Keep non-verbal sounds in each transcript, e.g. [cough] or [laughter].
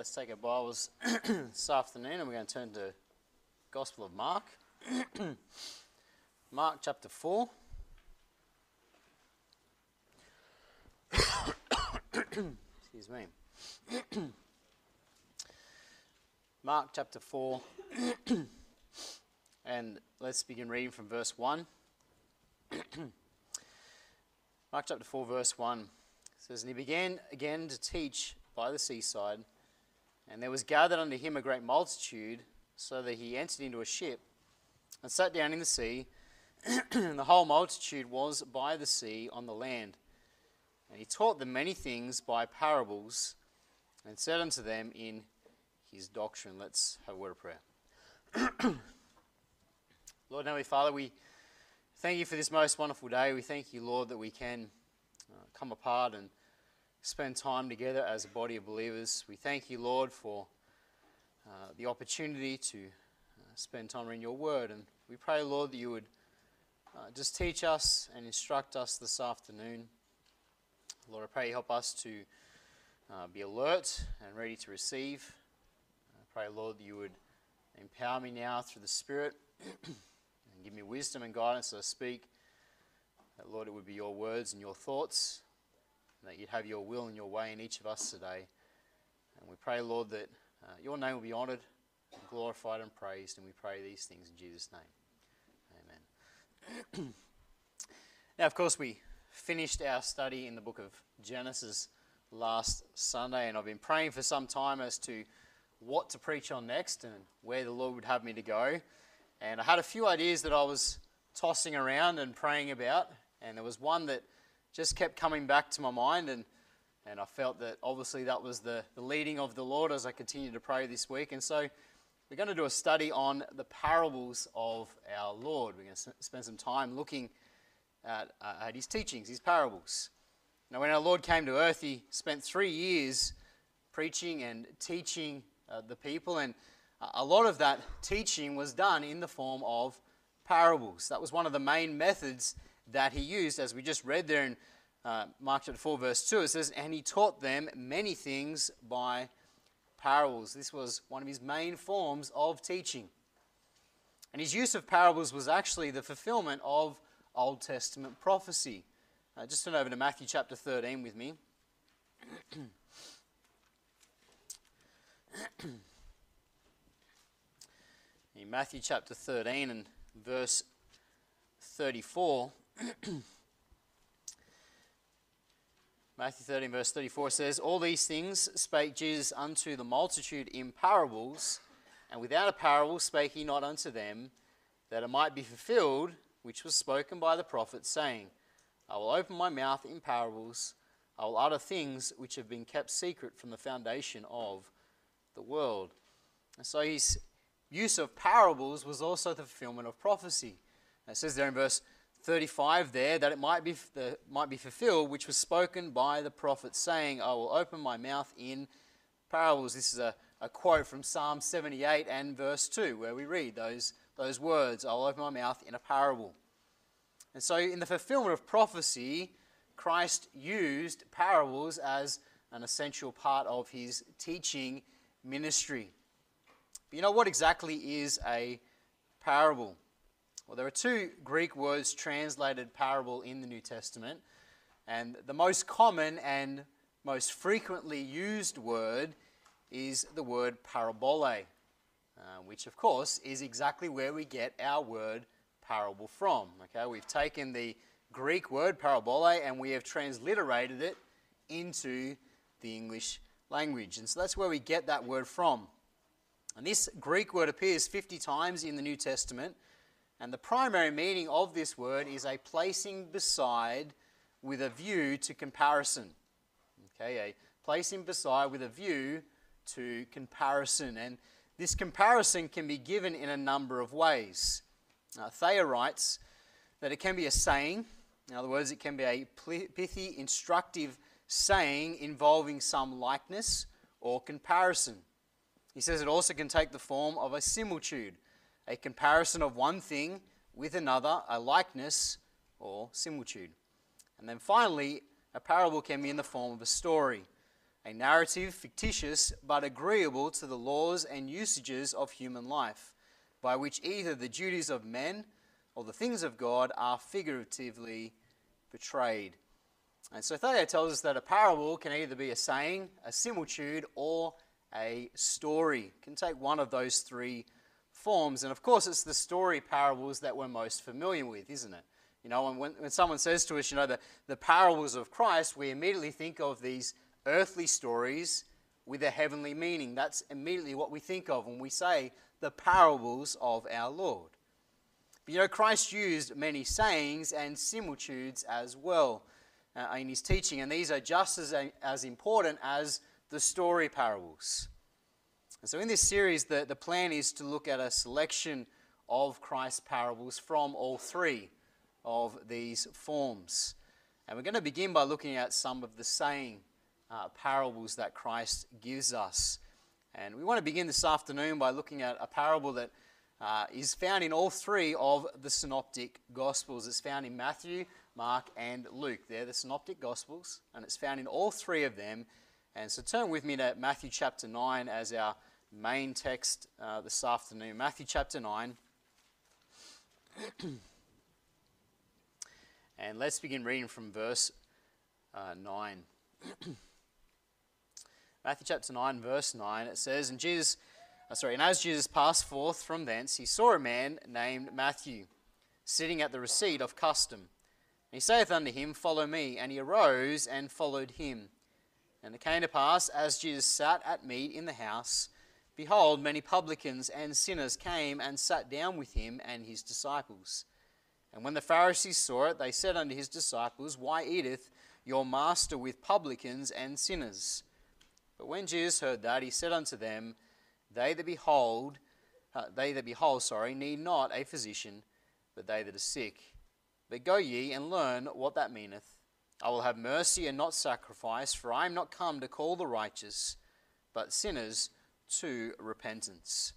let's take our Bibles [clears throat] this afternoon and we're going to turn to Gospel of Mark. [clears throat] Mark chapter 4. [coughs] Excuse me. [clears throat] Mark chapter 4. and let's begin reading from verse 1. Mark chapter 4, verse 1 says, And he began again to teach by the seaside, and there was gathered unto him a great multitude, so that he entered into a ship and sat down in the sea, and [clears throat] the whole multitude was by the sea on the land. And he taught them many things by parables, and said unto them in his doctrine. Let's have a word of prayer. [clears throat] Lord, Heavenly Father, we thank you for this most wonderful day. We thank you, Lord, that we can uh, come apart and spend time together as a body of believers. We thank you, Lord, for uh, the opportunity to uh, spend time in your word. And we pray, Lord, that you would uh, just teach us and instruct us this afternoon. Lord, I pray you help us to uh, be alert and ready to receive. I pray, Lord, that you would empower me now through the Spirit [clears throat] and give me wisdom and guidance as I speak. That, Lord, it would be your words and your thoughts that you'd have your will and your way in each of us today. And we pray, Lord, that uh, your name will be honoured, glorified, and praised. And we pray these things in Jesus' name. Amen. [clears throat] now, of course, we finished our study in the book of Genesis last Sunday, and I've been praying for some time as to what to preach on next and where the Lord would have me to go. And I had a few ideas that I was tossing around and praying about, and there was one that just kept coming back to my mind, and, and I felt that obviously that was the, the leading of the Lord as I continued to pray this week. And so we're going to do a study on the parables of our Lord. We're going to spend some time looking at, uh, at his teachings, his parables. Now, when our Lord came to earth, he spent three years preaching and teaching uh, the people, and a lot of that teaching was done in the form of parables. That was one of the main methods that he used, as we just read there in uh, Mark chapter 4, verse 2. It says, And he taught them many things by parables. This was one of his main forms of teaching. And his use of parables was actually the fulfillment of Old Testament prophecy. Uh, just turn over to Matthew chapter 13 with me. [clears throat] In Matthew chapter 13 and verse 34. [clears throat] Matthew 13, verse 34 says, All these things spake Jesus unto the multitude in parables, and without a parable spake he not unto them, that it might be fulfilled, which was spoken by the prophet, saying, I will open my mouth in parables, I will utter things which have been kept secret from the foundation of the world. And so his use of parables was also the fulfillment of prophecy. It says there in verse 35 there that it might be, the, might be fulfilled, which was spoken by the prophet, saying, I will open my mouth in parables. This is a, a quote from Psalm 78 and verse 2, where we read those, those words I'll open my mouth in a parable. And so, in the fulfillment of prophecy, Christ used parables as an essential part of his teaching ministry. But you know what exactly is a parable? Well, there are two Greek words translated parable in the New Testament, and the most common and most frequently used word is the word parabole, uh, which of course is exactly where we get our word parable from. Okay, we've taken the Greek word parabole and we have transliterated it into the English language, and so that's where we get that word from. And this Greek word appears 50 times in the New Testament and the primary meaning of this word is a placing beside with a view to comparison. Okay, a placing beside with a view to comparison. And this comparison can be given in a number of ways. Uh, Thayer writes that it can be a saying, in other words, it can be a pithy, instructive saying involving some likeness or comparison. He says it also can take the form of a similitude a comparison of one thing with another, a likeness or similitude. And then finally, a parable can be in the form of a story. a narrative fictitious but agreeable to the laws and usages of human life, by which either the duties of men or the things of God are figuratively portrayed. And so Thayer tells us that a parable can either be a saying, a similitude, or a story. It can take one of those three forms. And of course, it's the story parables that we're most familiar with, isn't it? You know, when, when someone says to us, you know, the, the parables of Christ, we immediately think of these earthly stories with a heavenly meaning. That's immediately what we think of when we say the parables of our Lord. But you know, Christ used many sayings and similitudes as well uh, in his teaching, and these are just as, as important as the story parables. And so, in this series, the, the plan is to look at a selection of Christ's parables from all three of these forms. And we're going to begin by looking at some of the saying uh, parables that Christ gives us. And we want to begin this afternoon by looking at a parable that uh, is found in all three of the synoptic gospels. It's found in Matthew, Mark, and Luke. They're the synoptic gospels, and it's found in all three of them. And so turn with me to Matthew chapter 9 as our main text uh, this afternoon. Matthew chapter 9. [clears throat] and let's begin reading from verse uh, 9. [clears throat] Matthew chapter 9, verse 9, it says, And Jesus, uh, sorry, and as Jesus passed forth from thence, he saw a man named Matthew sitting at the receipt of custom. And he saith unto him, Follow me. And he arose and followed him. And it came to pass, as Jesus sat at meat in the house, behold, many publicans and sinners came and sat down with him and his disciples. And when the Pharisees saw it, they said unto his disciples, Why eateth your master with publicans and sinners? But when Jesus heard that, he said unto them, They that behold, uh, they that behold, sorry, need not a physician, but they that are sick. But go ye and learn what that meaneth. I will have mercy and not sacrifice, for I am not come to call the righteous, but sinners to repentance.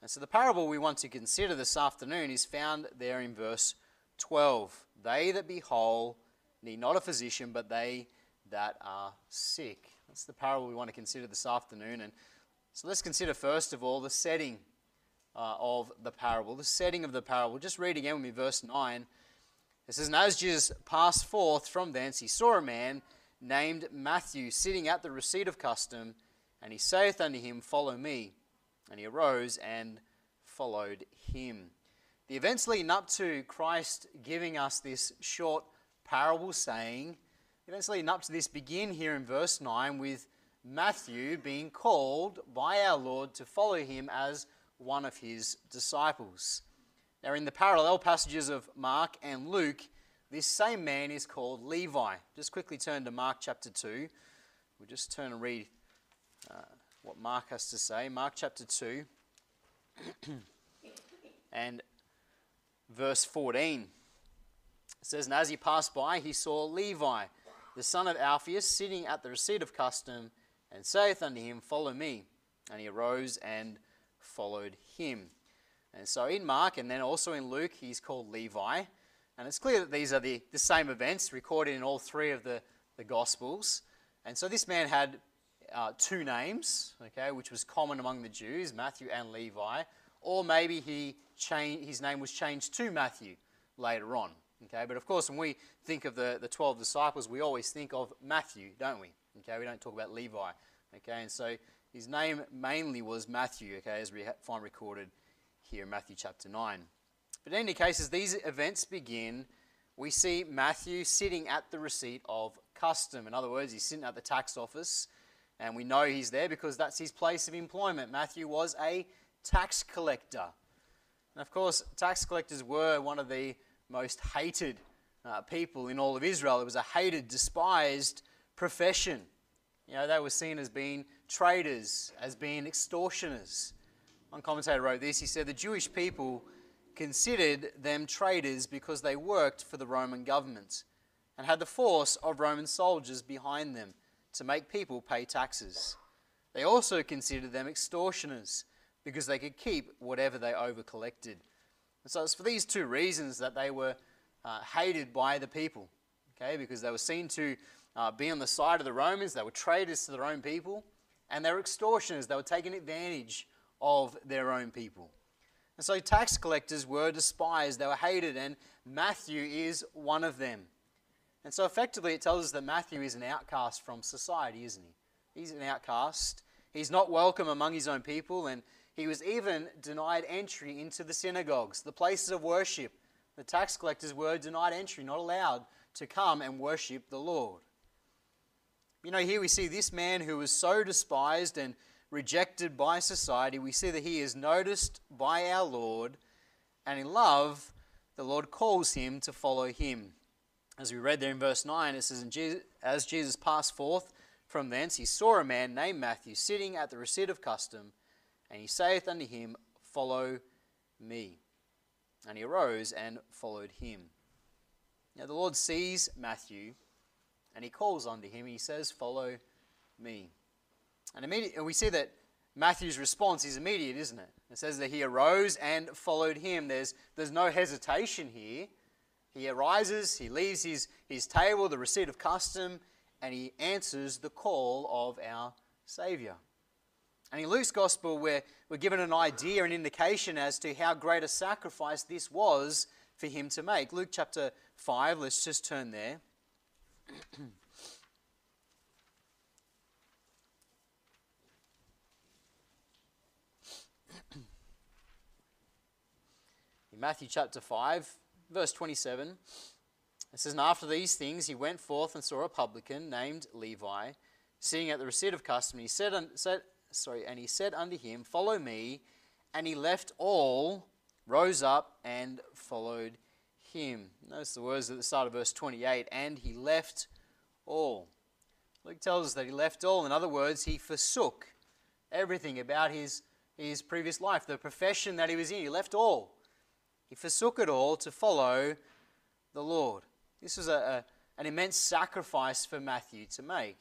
And so the parable we want to consider this afternoon is found there in verse 12. They that be whole need not a physician, but they that are sick. That's the parable we want to consider this afternoon. And so let's consider first of all the setting uh, of the parable. The setting of the parable. Just read again with me verse 9. It says, And as Jesus passed forth from thence, he saw a man named Matthew sitting at the receipt of custom, and he saith unto him, Follow me. And he arose and followed him. The events leading up to Christ giving us this short parable saying the events leading up to this begin here in verse 9 with Matthew being called by our Lord to follow him as one of his disciples. Now, in the parallel passages of Mark and Luke, this same man is called Levi. Just quickly turn to Mark chapter 2. We'll just turn and read uh, what Mark has to say. Mark chapter 2 [coughs] and verse 14. It says, And as he passed by, he saw Levi the son of Alphaeus, sitting at the receipt of custom, and saith unto him, Follow me. And he arose and followed him. And so in Mark and then also in Luke, he's called Levi. And it's clear that these are the, the same events recorded in all three of the, the Gospels. And so this man had uh, two names, okay, which was common among the Jews, Matthew and Levi. Or maybe he changed, his name was changed to Matthew later on. Okay, but of course, when we think of the, the 12 disciples, we always think of Matthew, don't we? Okay, we don't talk about Levi. Okay, and so his name mainly was Matthew, okay, as we find recorded here in Matthew chapter 9. But in any case, as these events begin, we see Matthew sitting at the receipt of custom. In other words, he's sitting at the tax office, and we know he's there because that's his place of employment. Matthew was a tax collector. And of course, tax collectors were one of the most hated uh, people in all of Israel. It was a hated, despised profession. You know, they were seen as being traitors, as being extortioners. One commentator wrote this. He said, The Jewish people considered them traitors because they worked for the Roman government and had the force of Roman soldiers behind them to make people pay taxes. They also considered them extortioners because they could keep whatever they overcollected. And so it's for these two reasons that they were uh, hated by the people, okay, because they were seen to uh, be on the side of the Romans. They were traitors to their own people, and they were extortioners. They were taking advantage of their own people. And so tax collectors were despised, they were hated, and Matthew is one of them. And so effectively, it tells us that Matthew is an outcast from society, isn't he? He's an outcast. He's not welcome among his own people, and he was even denied entry into the synagogues, the places of worship. The tax collectors were denied entry, not allowed to come and worship the Lord. You know, here we see this man who was so despised and rejected by society, we see that he is noticed by our Lord, and in love, the Lord calls him to follow him. As we read there in verse 9, it says, As Jesus passed forth from thence, he saw a man named Matthew sitting at the receipt of custom, and he saith unto him, Follow me. And he arose and followed him. Now the Lord sees Matthew, and he calls unto him, he says, Follow me. And immediately we see that Matthew's response is immediate, isn't it? It says that he arose and followed him. There's, there's no hesitation here. He arises, he leaves his, his table, the receipt of custom, and he answers the call of our Saviour. And in Luke's Gospel, we're, we're given an idea, an indication as to how great a sacrifice this was for him to make. Luke chapter 5, let's just turn there. [clears throat] In Matthew chapter 5, verse 27, it says, And after these things he went forth and saw a publican named Levi sitting at the receipt of custom. And he said, and said, sorry, and he said unto him, Follow me. And he left all, rose up, and followed him. Notice the words at the start of verse 28 and he left all. Luke tells us that he left all. In other words, he forsook everything about his, his previous life, the profession that he was in. He left all he forsook it all to follow the Lord. This was a, a, an immense sacrifice for Matthew to make.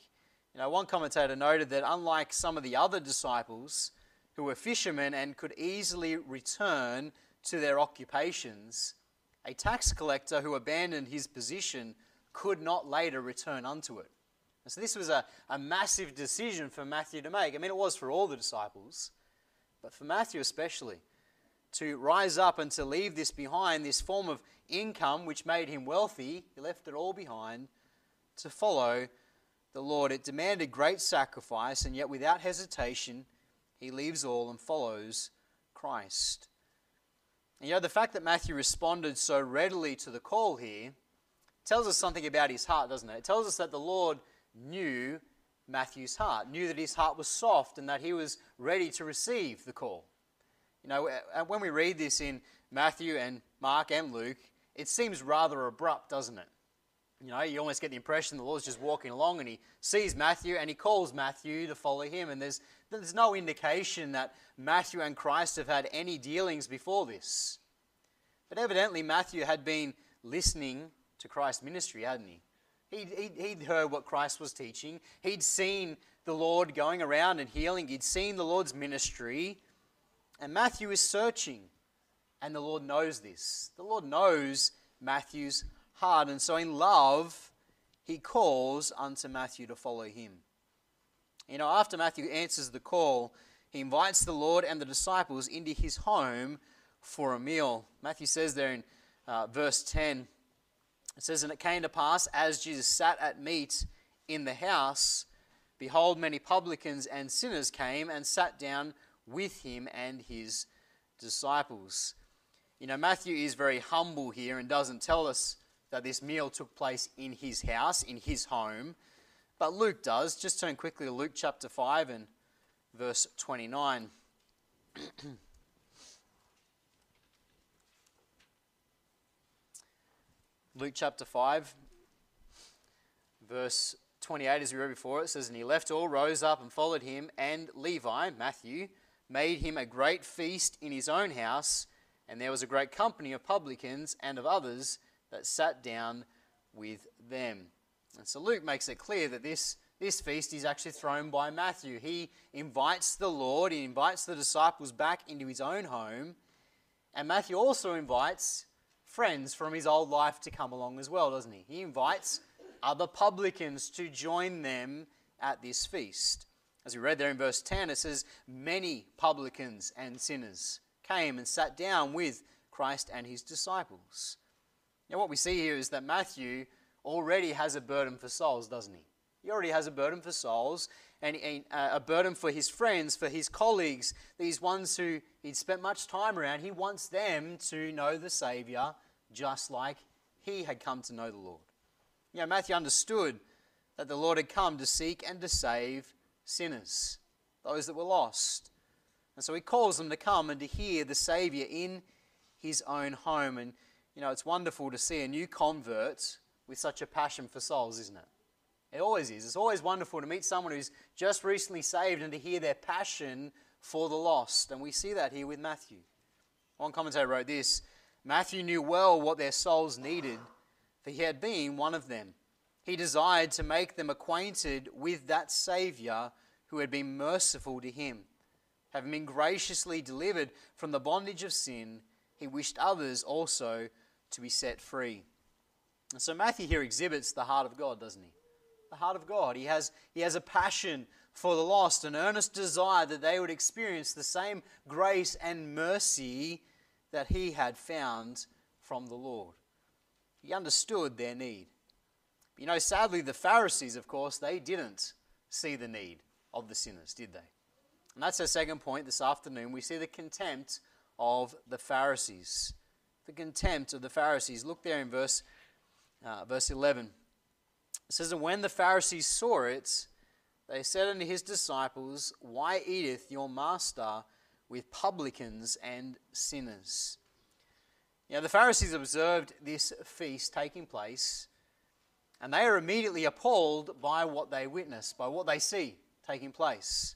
You know, one commentator noted that unlike some of the other disciples who were fishermen and could easily return to their occupations, a tax collector who abandoned his position could not later return unto it. And so this was a, a massive decision for Matthew to make. I mean, it was for all the disciples, but for Matthew especially to rise up and to leave this behind, this form of income which made him wealthy. He left it all behind to follow the Lord. It demanded great sacrifice, and yet without hesitation, he leaves all and follows Christ. And you know, the fact that Matthew responded so readily to the call here tells us something about his heart, doesn't it? It tells us that the Lord knew Matthew's heart, knew that his heart was soft and that he was ready to receive the call. You know, when we read this in Matthew and Mark and Luke, it seems rather abrupt, doesn't it? You know, you almost get the impression the Lord's just walking along and he sees Matthew and he calls Matthew to follow him. And there's, there's no indication that Matthew and Christ have had any dealings before this. But evidently, Matthew had been listening to Christ's ministry, hadn't he? He'd, he'd, he'd heard what Christ was teaching, he'd seen the Lord going around and healing, he'd seen the Lord's ministry. And Matthew is searching, and the Lord knows this. The Lord knows Matthew's heart, and so in love, he calls unto Matthew to follow him. You know, after Matthew answers the call, he invites the Lord and the disciples into his home for a meal. Matthew says there in uh, verse 10, it says, And it came to pass, as Jesus sat at meat in the house, behold, many publicans and sinners came and sat down with him and his disciples. You know, Matthew is very humble here and doesn't tell us that this meal took place in his house, in his home, but Luke does. Just turn quickly to Luke chapter 5 and verse 29. [clears throat] Luke chapter 5, verse 28, as we read before, it says, And he left all, rose up, and followed him, and Levi, Matthew, made him a great feast in his own house, and there was a great company of publicans and of others that sat down with them. And so Luke makes it clear that this, this feast is actually thrown by Matthew. He invites the Lord, he invites the disciples back into his own home, and Matthew also invites friends from his old life to come along as well, doesn't he? He invites other publicans to join them at this feast. As we read there in verse 10, it says, Many publicans and sinners came and sat down with Christ and his disciples. Now, what we see here is that Matthew already has a burden for souls, doesn't he? He already has a burden for souls and uh, a burden for his friends, for his colleagues, these ones who he'd spent much time around. He wants them to know the Savior just like he had come to know the Lord. You know, Matthew understood that the Lord had come to seek and to save sinners, those that were lost. And so he calls them to come and to hear the Savior in his own home. And, you know, it's wonderful to see a new convert with such a passion for souls, isn't it? It always is. It's always wonderful to meet someone who's just recently saved and to hear their passion for the lost. And we see that here with Matthew. One commentator wrote this Matthew knew well what their souls needed, for he had been one of them. He desired to make them acquainted with that Saviour who had been merciful to him. Having been graciously delivered from the bondage of sin, he wished others also to be set free. And so Matthew here exhibits the heart of God, doesn't he? The heart of God. He has, he has a passion for the lost, an earnest desire that they would experience the same grace and mercy that he had found from the Lord. He understood their need. You know, sadly, the Pharisees, of course, they didn't see the need of the sinners, did they? And that's our second point this afternoon. We see the contempt of the Pharisees. The contempt of the Pharisees. Look there in verse, uh, verse 11. It says, And when the Pharisees saw it, they said unto his disciples, Why eateth your master with publicans and sinners? Now, the Pharisees observed this feast taking place, and they are immediately appalled by what they witness, by what they see taking place.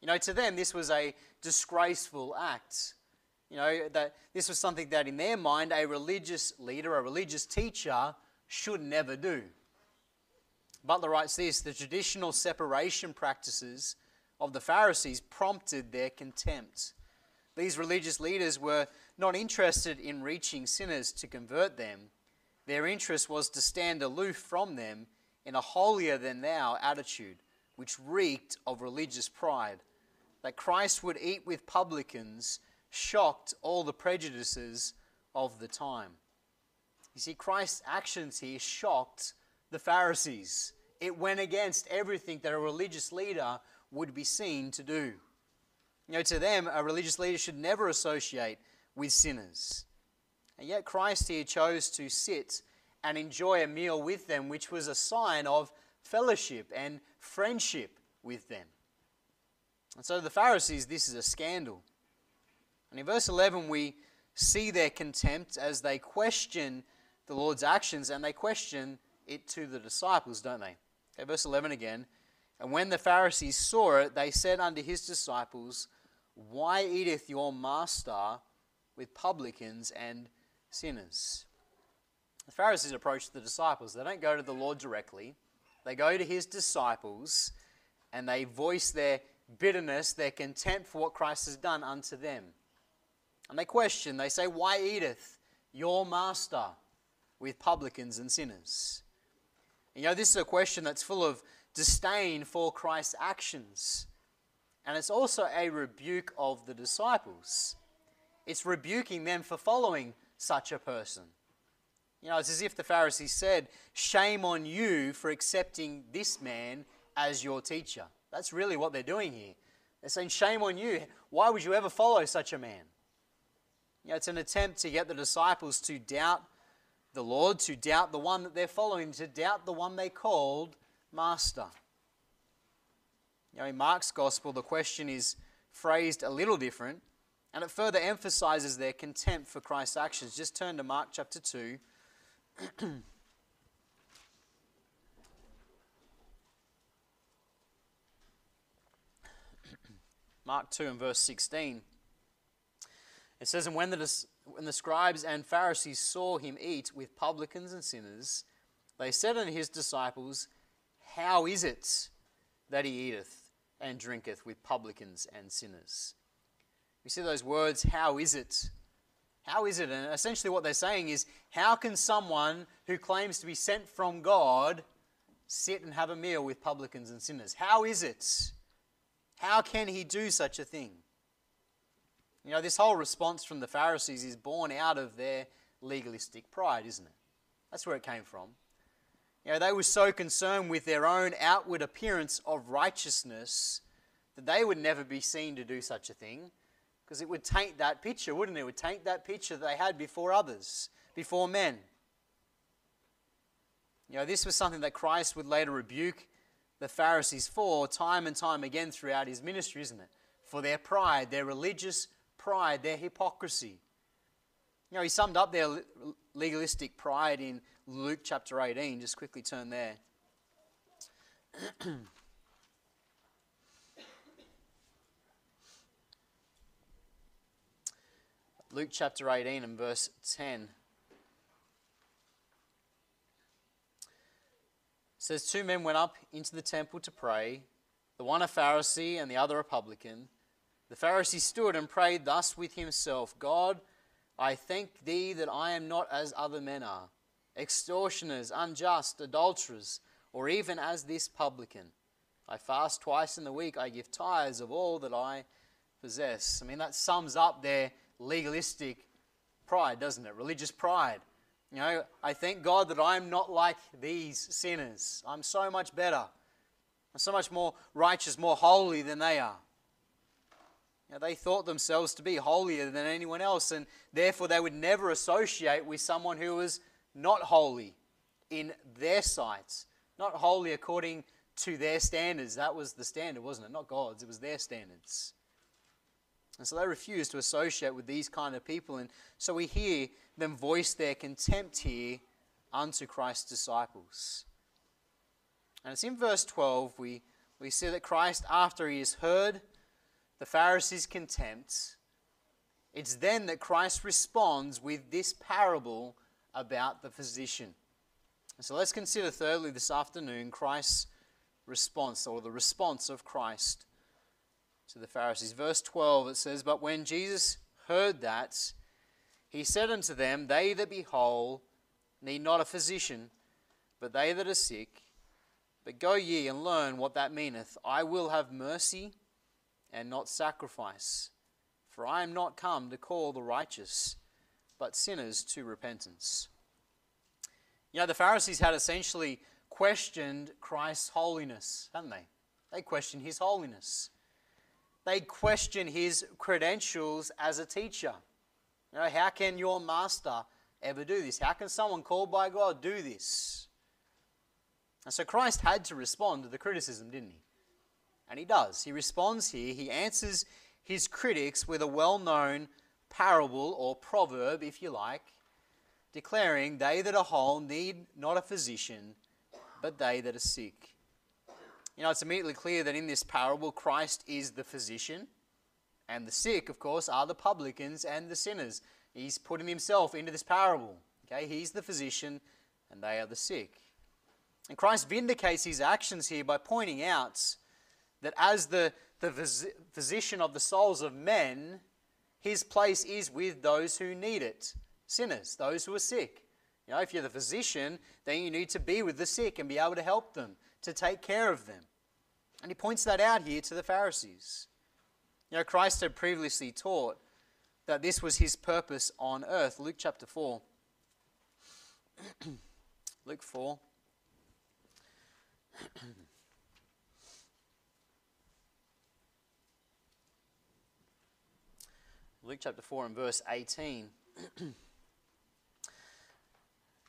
You know, to them, this was a disgraceful act. You know, that this was something that in their mind a religious leader, a religious teacher should never do. Butler writes this the traditional separation practices of the Pharisees prompted their contempt. These religious leaders were not interested in reaching sinners to convert them. Their interest was to stand aloof from them in a holier than thou attitude, which reeked of religious pride. That Christ would eat with publicans shocked all the prejudices of the time. You see, Christ's actions here shocked the Pharisees. It went against everything that a religious leader would be seen to do. You know, to them, a religious leader should never associate with sinners. And yet, Christ here chose to sit and enjoy a meal with them, which was a sign of fellowship and friendship with them. And so, the Pharisees, this is a scandal. And in verse 11, we see their contempt as they question the Lord's actions and they question it to the disciples, don't they? Okay, verse 11 again. And when the Pharisees saw it, they said unto his disciples, Why eateth your master with publicans and sinners? The Pharisees approach the disciples. They don't go to the Lord directly, they go to his disciples and they voice their bitterness, their contempt for what Christ has done unto them. And they question, they say, Why eateth your master with publicans and sinners? And, You know, this is a question that's full of disdain for Christ's actions. And it's also a rebuke of the disciples. It's rebuking them for following such a person. You know, it's as if the Pharisees said, Shame on you for accepting this man as your teacher. That's really what they're doing here. They're saying, Shame on you. Why would you ever follow such a man? You know, it's an attempt to get the disciples to doubt the Lord, to doubt the one that they're following, to doubt the one they called Master. You know, in Mark's Gospel, the question is phrased a little different, and it further emphasizes their contempt for Christ's actions. Just turn to Mark chapter 2. [clears throat] Mark 2 and verse 16. It says, And when the, when the scribes and Pharisees saw him eat with publicans and sinners, they said unto his disciples, How is it that he eateth and drinketh with publicans and sinners? We see those words, how is it? How is it? And essentially, what they're saying is, how can someone who claims to be sent from God sit and have a meal with publicans and sinners? How is it? How can he do such a thing? You know, this whole response from the Pharisees is born out of their legalistic pride, isn't it? That's where it came from. You know, they were so concerned with their own outward appearance of righteousness that they would never be seen to do such a thing because it would taint that picture, wouldn't it? It would taint that picture that they had before others, before men. You know, this was something that Christ would later rebuke the Pharisees for time and time again throughout his ministry, isn't it? For their pride, their religious pride, their hypocrisy. You know, he summed up their legalistic pride in Luke chapter 18. Just quickly turn there. [clears throat] Luke chapter 18 and verse 10. says two men went up into the temple to pray, the one a Pharisee and the other a publican. The Pharisee stood and prayed thus with himself God, I thank thee that I am not as other men are, extortioners, unjust, adulterers, or even as this publican. I fast twice in the week, I give tithes of all that I possess. I mean, that sums up their legalistic pride, doesn't it? Religious pride. You know, I thank God that I'm not like these sinners. I'm so much better. I'm so much more righteous, more holy than they are. You know, they thought themselves to be holier than anyone else, and therefore they would never associate with someone who was not holy in their sights, not holy according to their standards. That was the standard, wasn't it? Not God's, it was their standards. And so they refuse to associate with these kind of people. And so we hear them voice their contempt here unto Christ's disciples. And it's in verse 12 we, we see that Christ, after he has heard the Pharisees' contempt, it's then that Christ responds with this parable about the physician. And so let's consider thirdly this afternoon Christ's response, or the response of Christ to the Pharisees. Verse 12 it says, But when Jesus heard that, he said unto them, They that be whole need not a physician, but they that are sick. But go ye and learn what that meaneth. I will have mercy and not sacrifice. For I am not come to call the righteous, but sinners to repentance. You know, the Pharisees had essentially questioned Christ's holiness, hadn't they? They questioned his holiness they question his credentials as a teacher. You know, how can your master ever do this? How can someone called by God do this? And so Christ had to respond to the criticism, didn't he? And he does. He responds here. He answers his critics with a well known parable or proverb, if you like, declaring, They that are whole need not a physician, but they that are sick. You know, it's immediately clear that in this parable, Christ is the physician, and the sick, of course, are the publicans and the sinners. He's putting himself into this parable. Okay, he's the physician, and they are the sick. And Christ vindicates his actions here by pointing out that as the, the physician of the souls of men, his place is with those who need it sinners, those who are sick. You know, if you're the physician, then you need to be with the sick and be able to help them, to take care of them. And he points that out here to the Pharisees. You know, Christ had previously taught that this was his purpose on earth. Luke chapter 4. [clears throat] Luke 4. [clears throat] Luke chapter 4 and verse 18 [clears throat]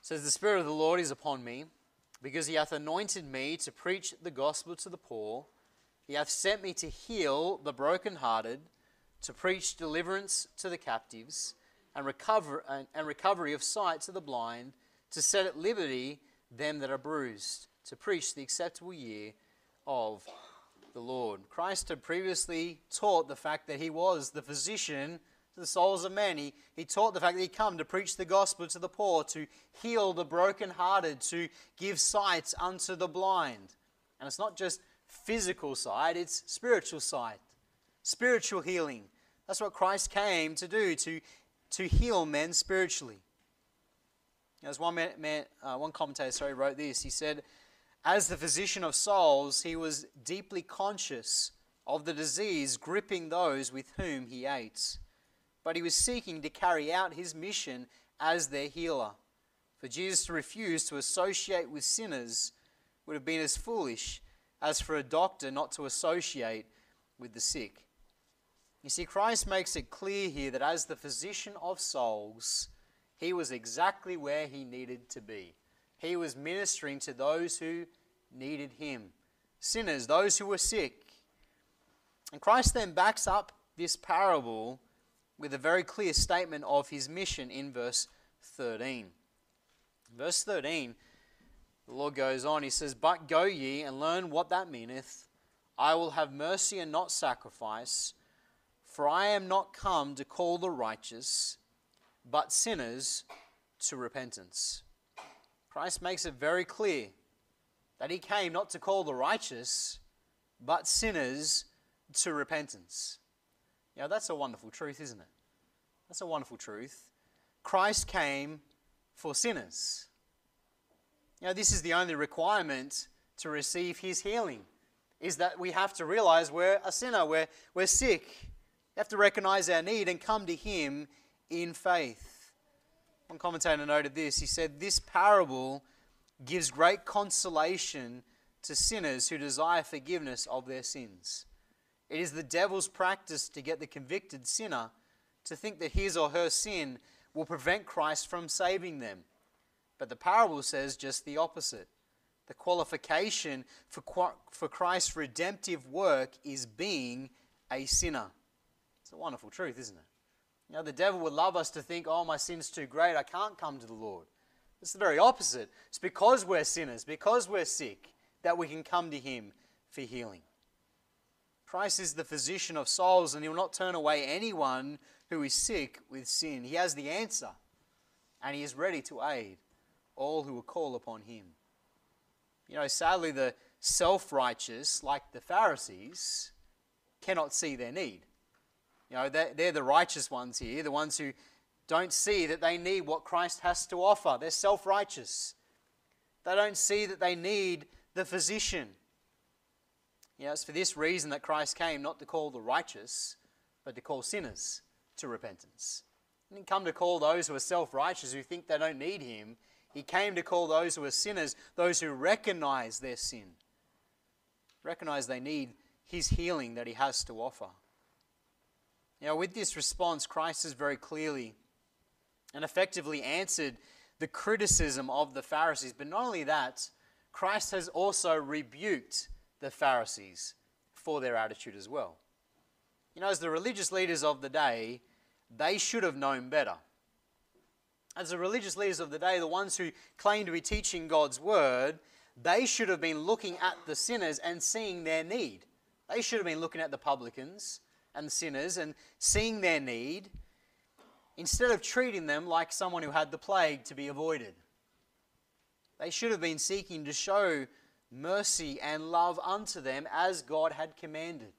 says, The Spirit of the Lord is upon me because he hath anointed me to preach the gospel to the poor. He hath sent me to heal the brokenhearted, to preach deliverance to the captives, and, recover, and, and recovery of sight to the blind, to set at liberty them that are bruised, to preach the acceptable year of the Lord. Christ had previously taught the fact that he was the physician the souls of men. He, he taught the fact that he come to preach the gospel to the poor, to heal the brokenhearted, to give sight unto the blind. And it's not just physical sight, it's spiritual sight, spiritual healing. That's what Christ came to do, to, to heal men spiritually. As one, man, man uh, one commentator sorry, wrote this, he said, As the physician of souls, he was deeply conscious of the disease gripping those with whom he ate. But he was seeking to carry out his mission as their healer. For Jesus to refuse to associate with sinners would have been as foolish as for a doctor not to associate with the sick. You see, Christ makes it clear here that as the physician of souls, he was exactly where he needed to be. He was ministering to those who needed him sinners, those who were sick. And Christ then backs up this parable with a very clear statement of his mission in verse 13. Verse 13, the Lord goes on, he says, But go ye and learn what that meaneth. I will have mercy and not sacrifice, for I am not come to call the righteous, but sinners to repentance. Christ makes it very clear that he came not to call the righteous, but sinners to repentance. Know, that's a wonderful truth, isn't it? That's a wonderful truth. Christ came for sinners. You know, this is the only requirement to receive his healing, is that we have to realize we're a sinner, we're, we're sick. We have to recognize our need and come to him in faith. One commentator noted this. He said, This parable gives great consolation to sinners who desire forgiveness of their sins. It is the devil's practice to get the convicted sinner to think that his or her sin will prevent Christ from saving them. But the parable says just the opposite. The qualification for, for Christ's redemptive work is being a sinner. It's a wonderful truth, isn't it? You know, the devil would love us to think, oh, my sin's too great, I can't come to the Lord. It's the very opposite. It's because we're sinners, because we're sick, that we can come to Him for healing. Christ is the physician of souls, and He will not turn away anyone who is sick with sin. He has the answer, and He is ready to aid all who will call upon Him. You know, sadly, the self righteous, like the Pharisees, cannot see their need. You know, they're, they're the righteous ones here, the ones who don't see that they need what Christ has to offer. They're self righteous. They don't see that they need the physician. You know, it's for this reason that Christ came not to call the righteous, but to call sinners to repentance. He didn't come to call those who are self righteous, who think they don't need Him. He came to call those who are sinners, those who recognize their sin, recognize they need His healing that He has to offer. Know, with this response, Christ has very clearly and effectively answered the criticism of the Pharisees. But not only that, Christ has also rebuked the Pharisees for their attitude as well. You know, as the religious leaders of the day, they should have known better. As the religious leaders of the day, the ones who claim to be teaching God's word, they should have been looking at the sinners and seeing their need. They should have been looking at the publicans and the sinners and seeing their need instead of treating them like someone who had the plague to be avoided. They should have been seeking to show mercy and love unto them as God had commanded.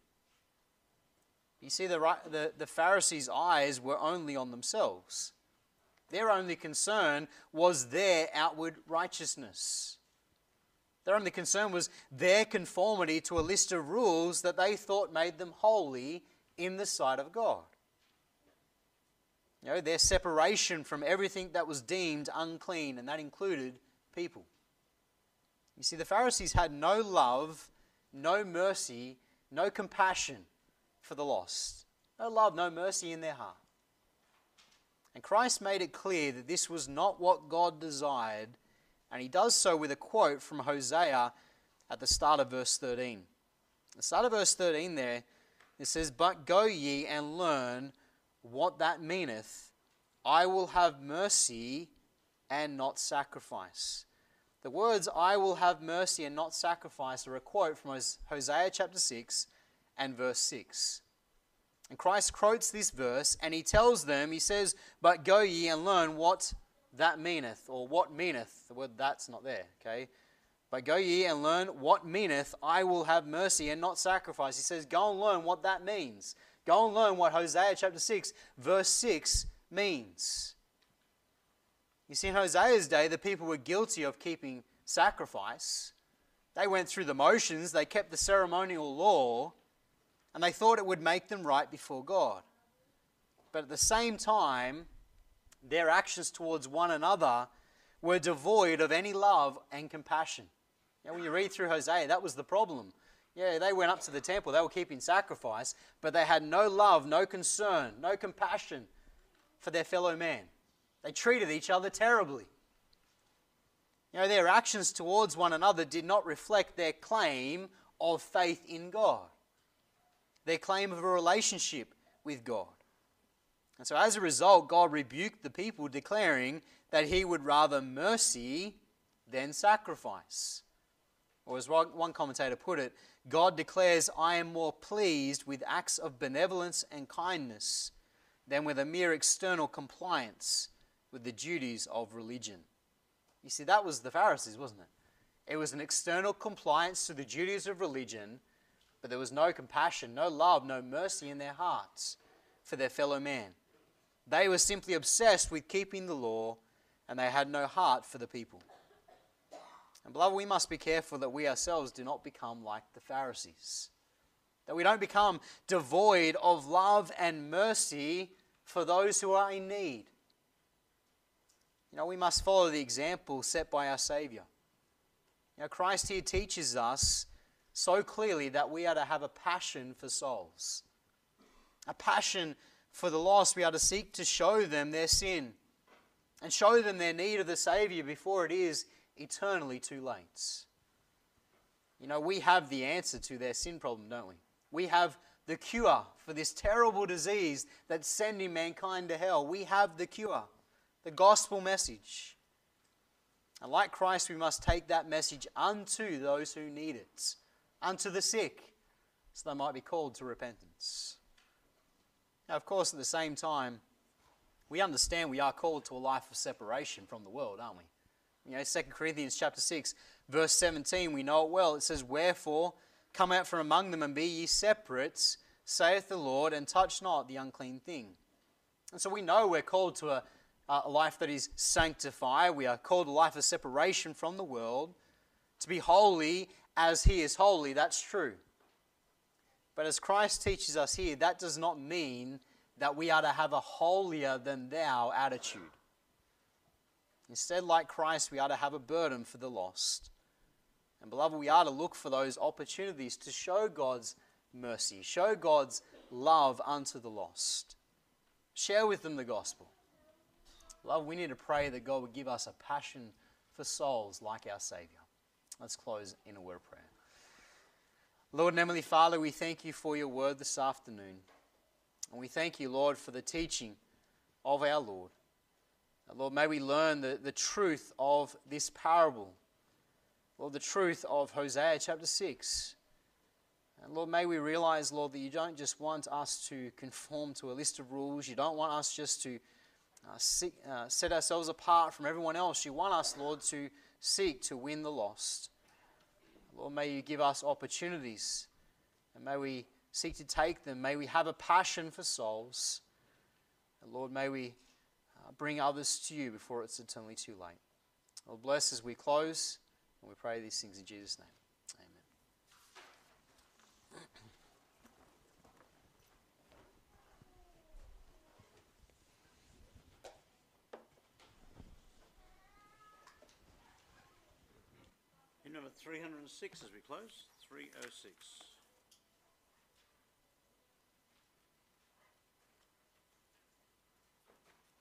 You see, the, the, the Pharisees' eyes were only on themselves. Their only concern was their outward righteousness. Their only concern was their conformity to a list of rules that they thought made them holy in the sight of God. You know, their separation from everything that was deemed unclean, and that included people. You see, the Pharisees had no love, no mercy, no compassion for the lost. No love, no mercy in their heart. And Christ made it clear that this was not what God desired, and he does so with a quote from Hosea at the start of verse 13. The start of verse 13 there, it says, But go ye and learn what that meaneth, I will have mercy and not sacrifice. The words, I will have mercy and not sacrifice, are a quote from Hosea chapter 6 and verse 6. And Christ quotes this verse and he tells them, He says, But go ye and learn what that meaneth, or what meaneth. The word that's not there, okay? But go ye and learn what meaneth, I will have mercy and not sacrifice. He says, Go and learn what that means. Go and learn what Hosea chapter 6, verse 6 means. You see, in Hosea's day, the people were guilty of keeping sacrifice, They went through the motions, they kept the ceremonial law, and they thought it would make them right before God. But at the same time, their actions towards one another were devoid of any love and compassion. Now, when you read through Hosea, that was the problem. Yeah, they went up to the temple, they were keeping sacrifice, but they had no love, no concern, no compassion for their fellow man. They treated each other terribly. You know, their actions towards one another did not reflect their claim of faith in God, their claim of a relationship with God. And so, as a result, God rebuked the people, declaring that He would rather mercy than sacrifice. Or, as one commentator put it, God declares, I am more pleased with acts of benevolence and kindness than with a mere external compliance with the duties of religion. You see, that was the Pharisees, wasn't it? It was an external compliance to the duties of religion, but there was no compassion, no love, no mercy in their hearts for their fellow man. They were simply obsessed with keeping the law, and they had no heart for the people. And, beloved, we must be careful that we ourselves do not become like the Pharisees, that we don't become devoid of love and mercy for those who are in need. You know, we must follow the example set by our Savior. You know, Christ here teaches us so clearly that we are to have a passion for souls, a passion for the lost. We are to seek to show them their sin and show them their need of the Savior before it is eternally too late. You know, we have the answer to their sin problem, don't we? We have the cure for this terrible disease that's sending mankind to hell. We have the cure the gospel message. And like Christ, we must take that message unto those who need it, unto the sick, so they might be called to repentance. Now, of course, at the same time, we understand we are called to a life of separation from the world, aren't we? You know, 2 Corinthians chapter 6, verse 17, we know it well. It says, Wherefore, come out from among them and be ye separate, saith the Lord, and touch not the unclean thing. And so we know we're called to a a life that is sanctified. We are called a life of separation from the world, to be holy as He is holy. That's true. But as Christ teaches us here, that does not mean that we are to have a holier than thou attitude. Instead, like Christ, we are to have a burden for the lost. And, beloved, we are to look for those opportunities to show God's mercy, show God's love unto the lost. Share with them the gospel. Love, we need to pray that God would give us a passion for souls like our Savior. Let's close in a word of prayer. Lord and Heavenly Father, we thank you for your word this afternoon. And we thank you, Lord, for the teaching of our Lord. Lord, may we learn the, the truth of this parable. Lord, the truth of Hosea chapter 6. And Lord, may we realize, Lord, that you don't just want us to conform to a list of rules. You don't want us just to uh, seek, uh, set ourselves apart from everyone else. You want us, Lord, to seek to win the lost. Lord, may you give us opportunities and may we seek to take them. May we have a passion for souls. And Lord, may we uh, bring others to you before it's eternally too late. Lord, bless as we close, and we pray these things in Jesus' name. Number 306 as we close. 306.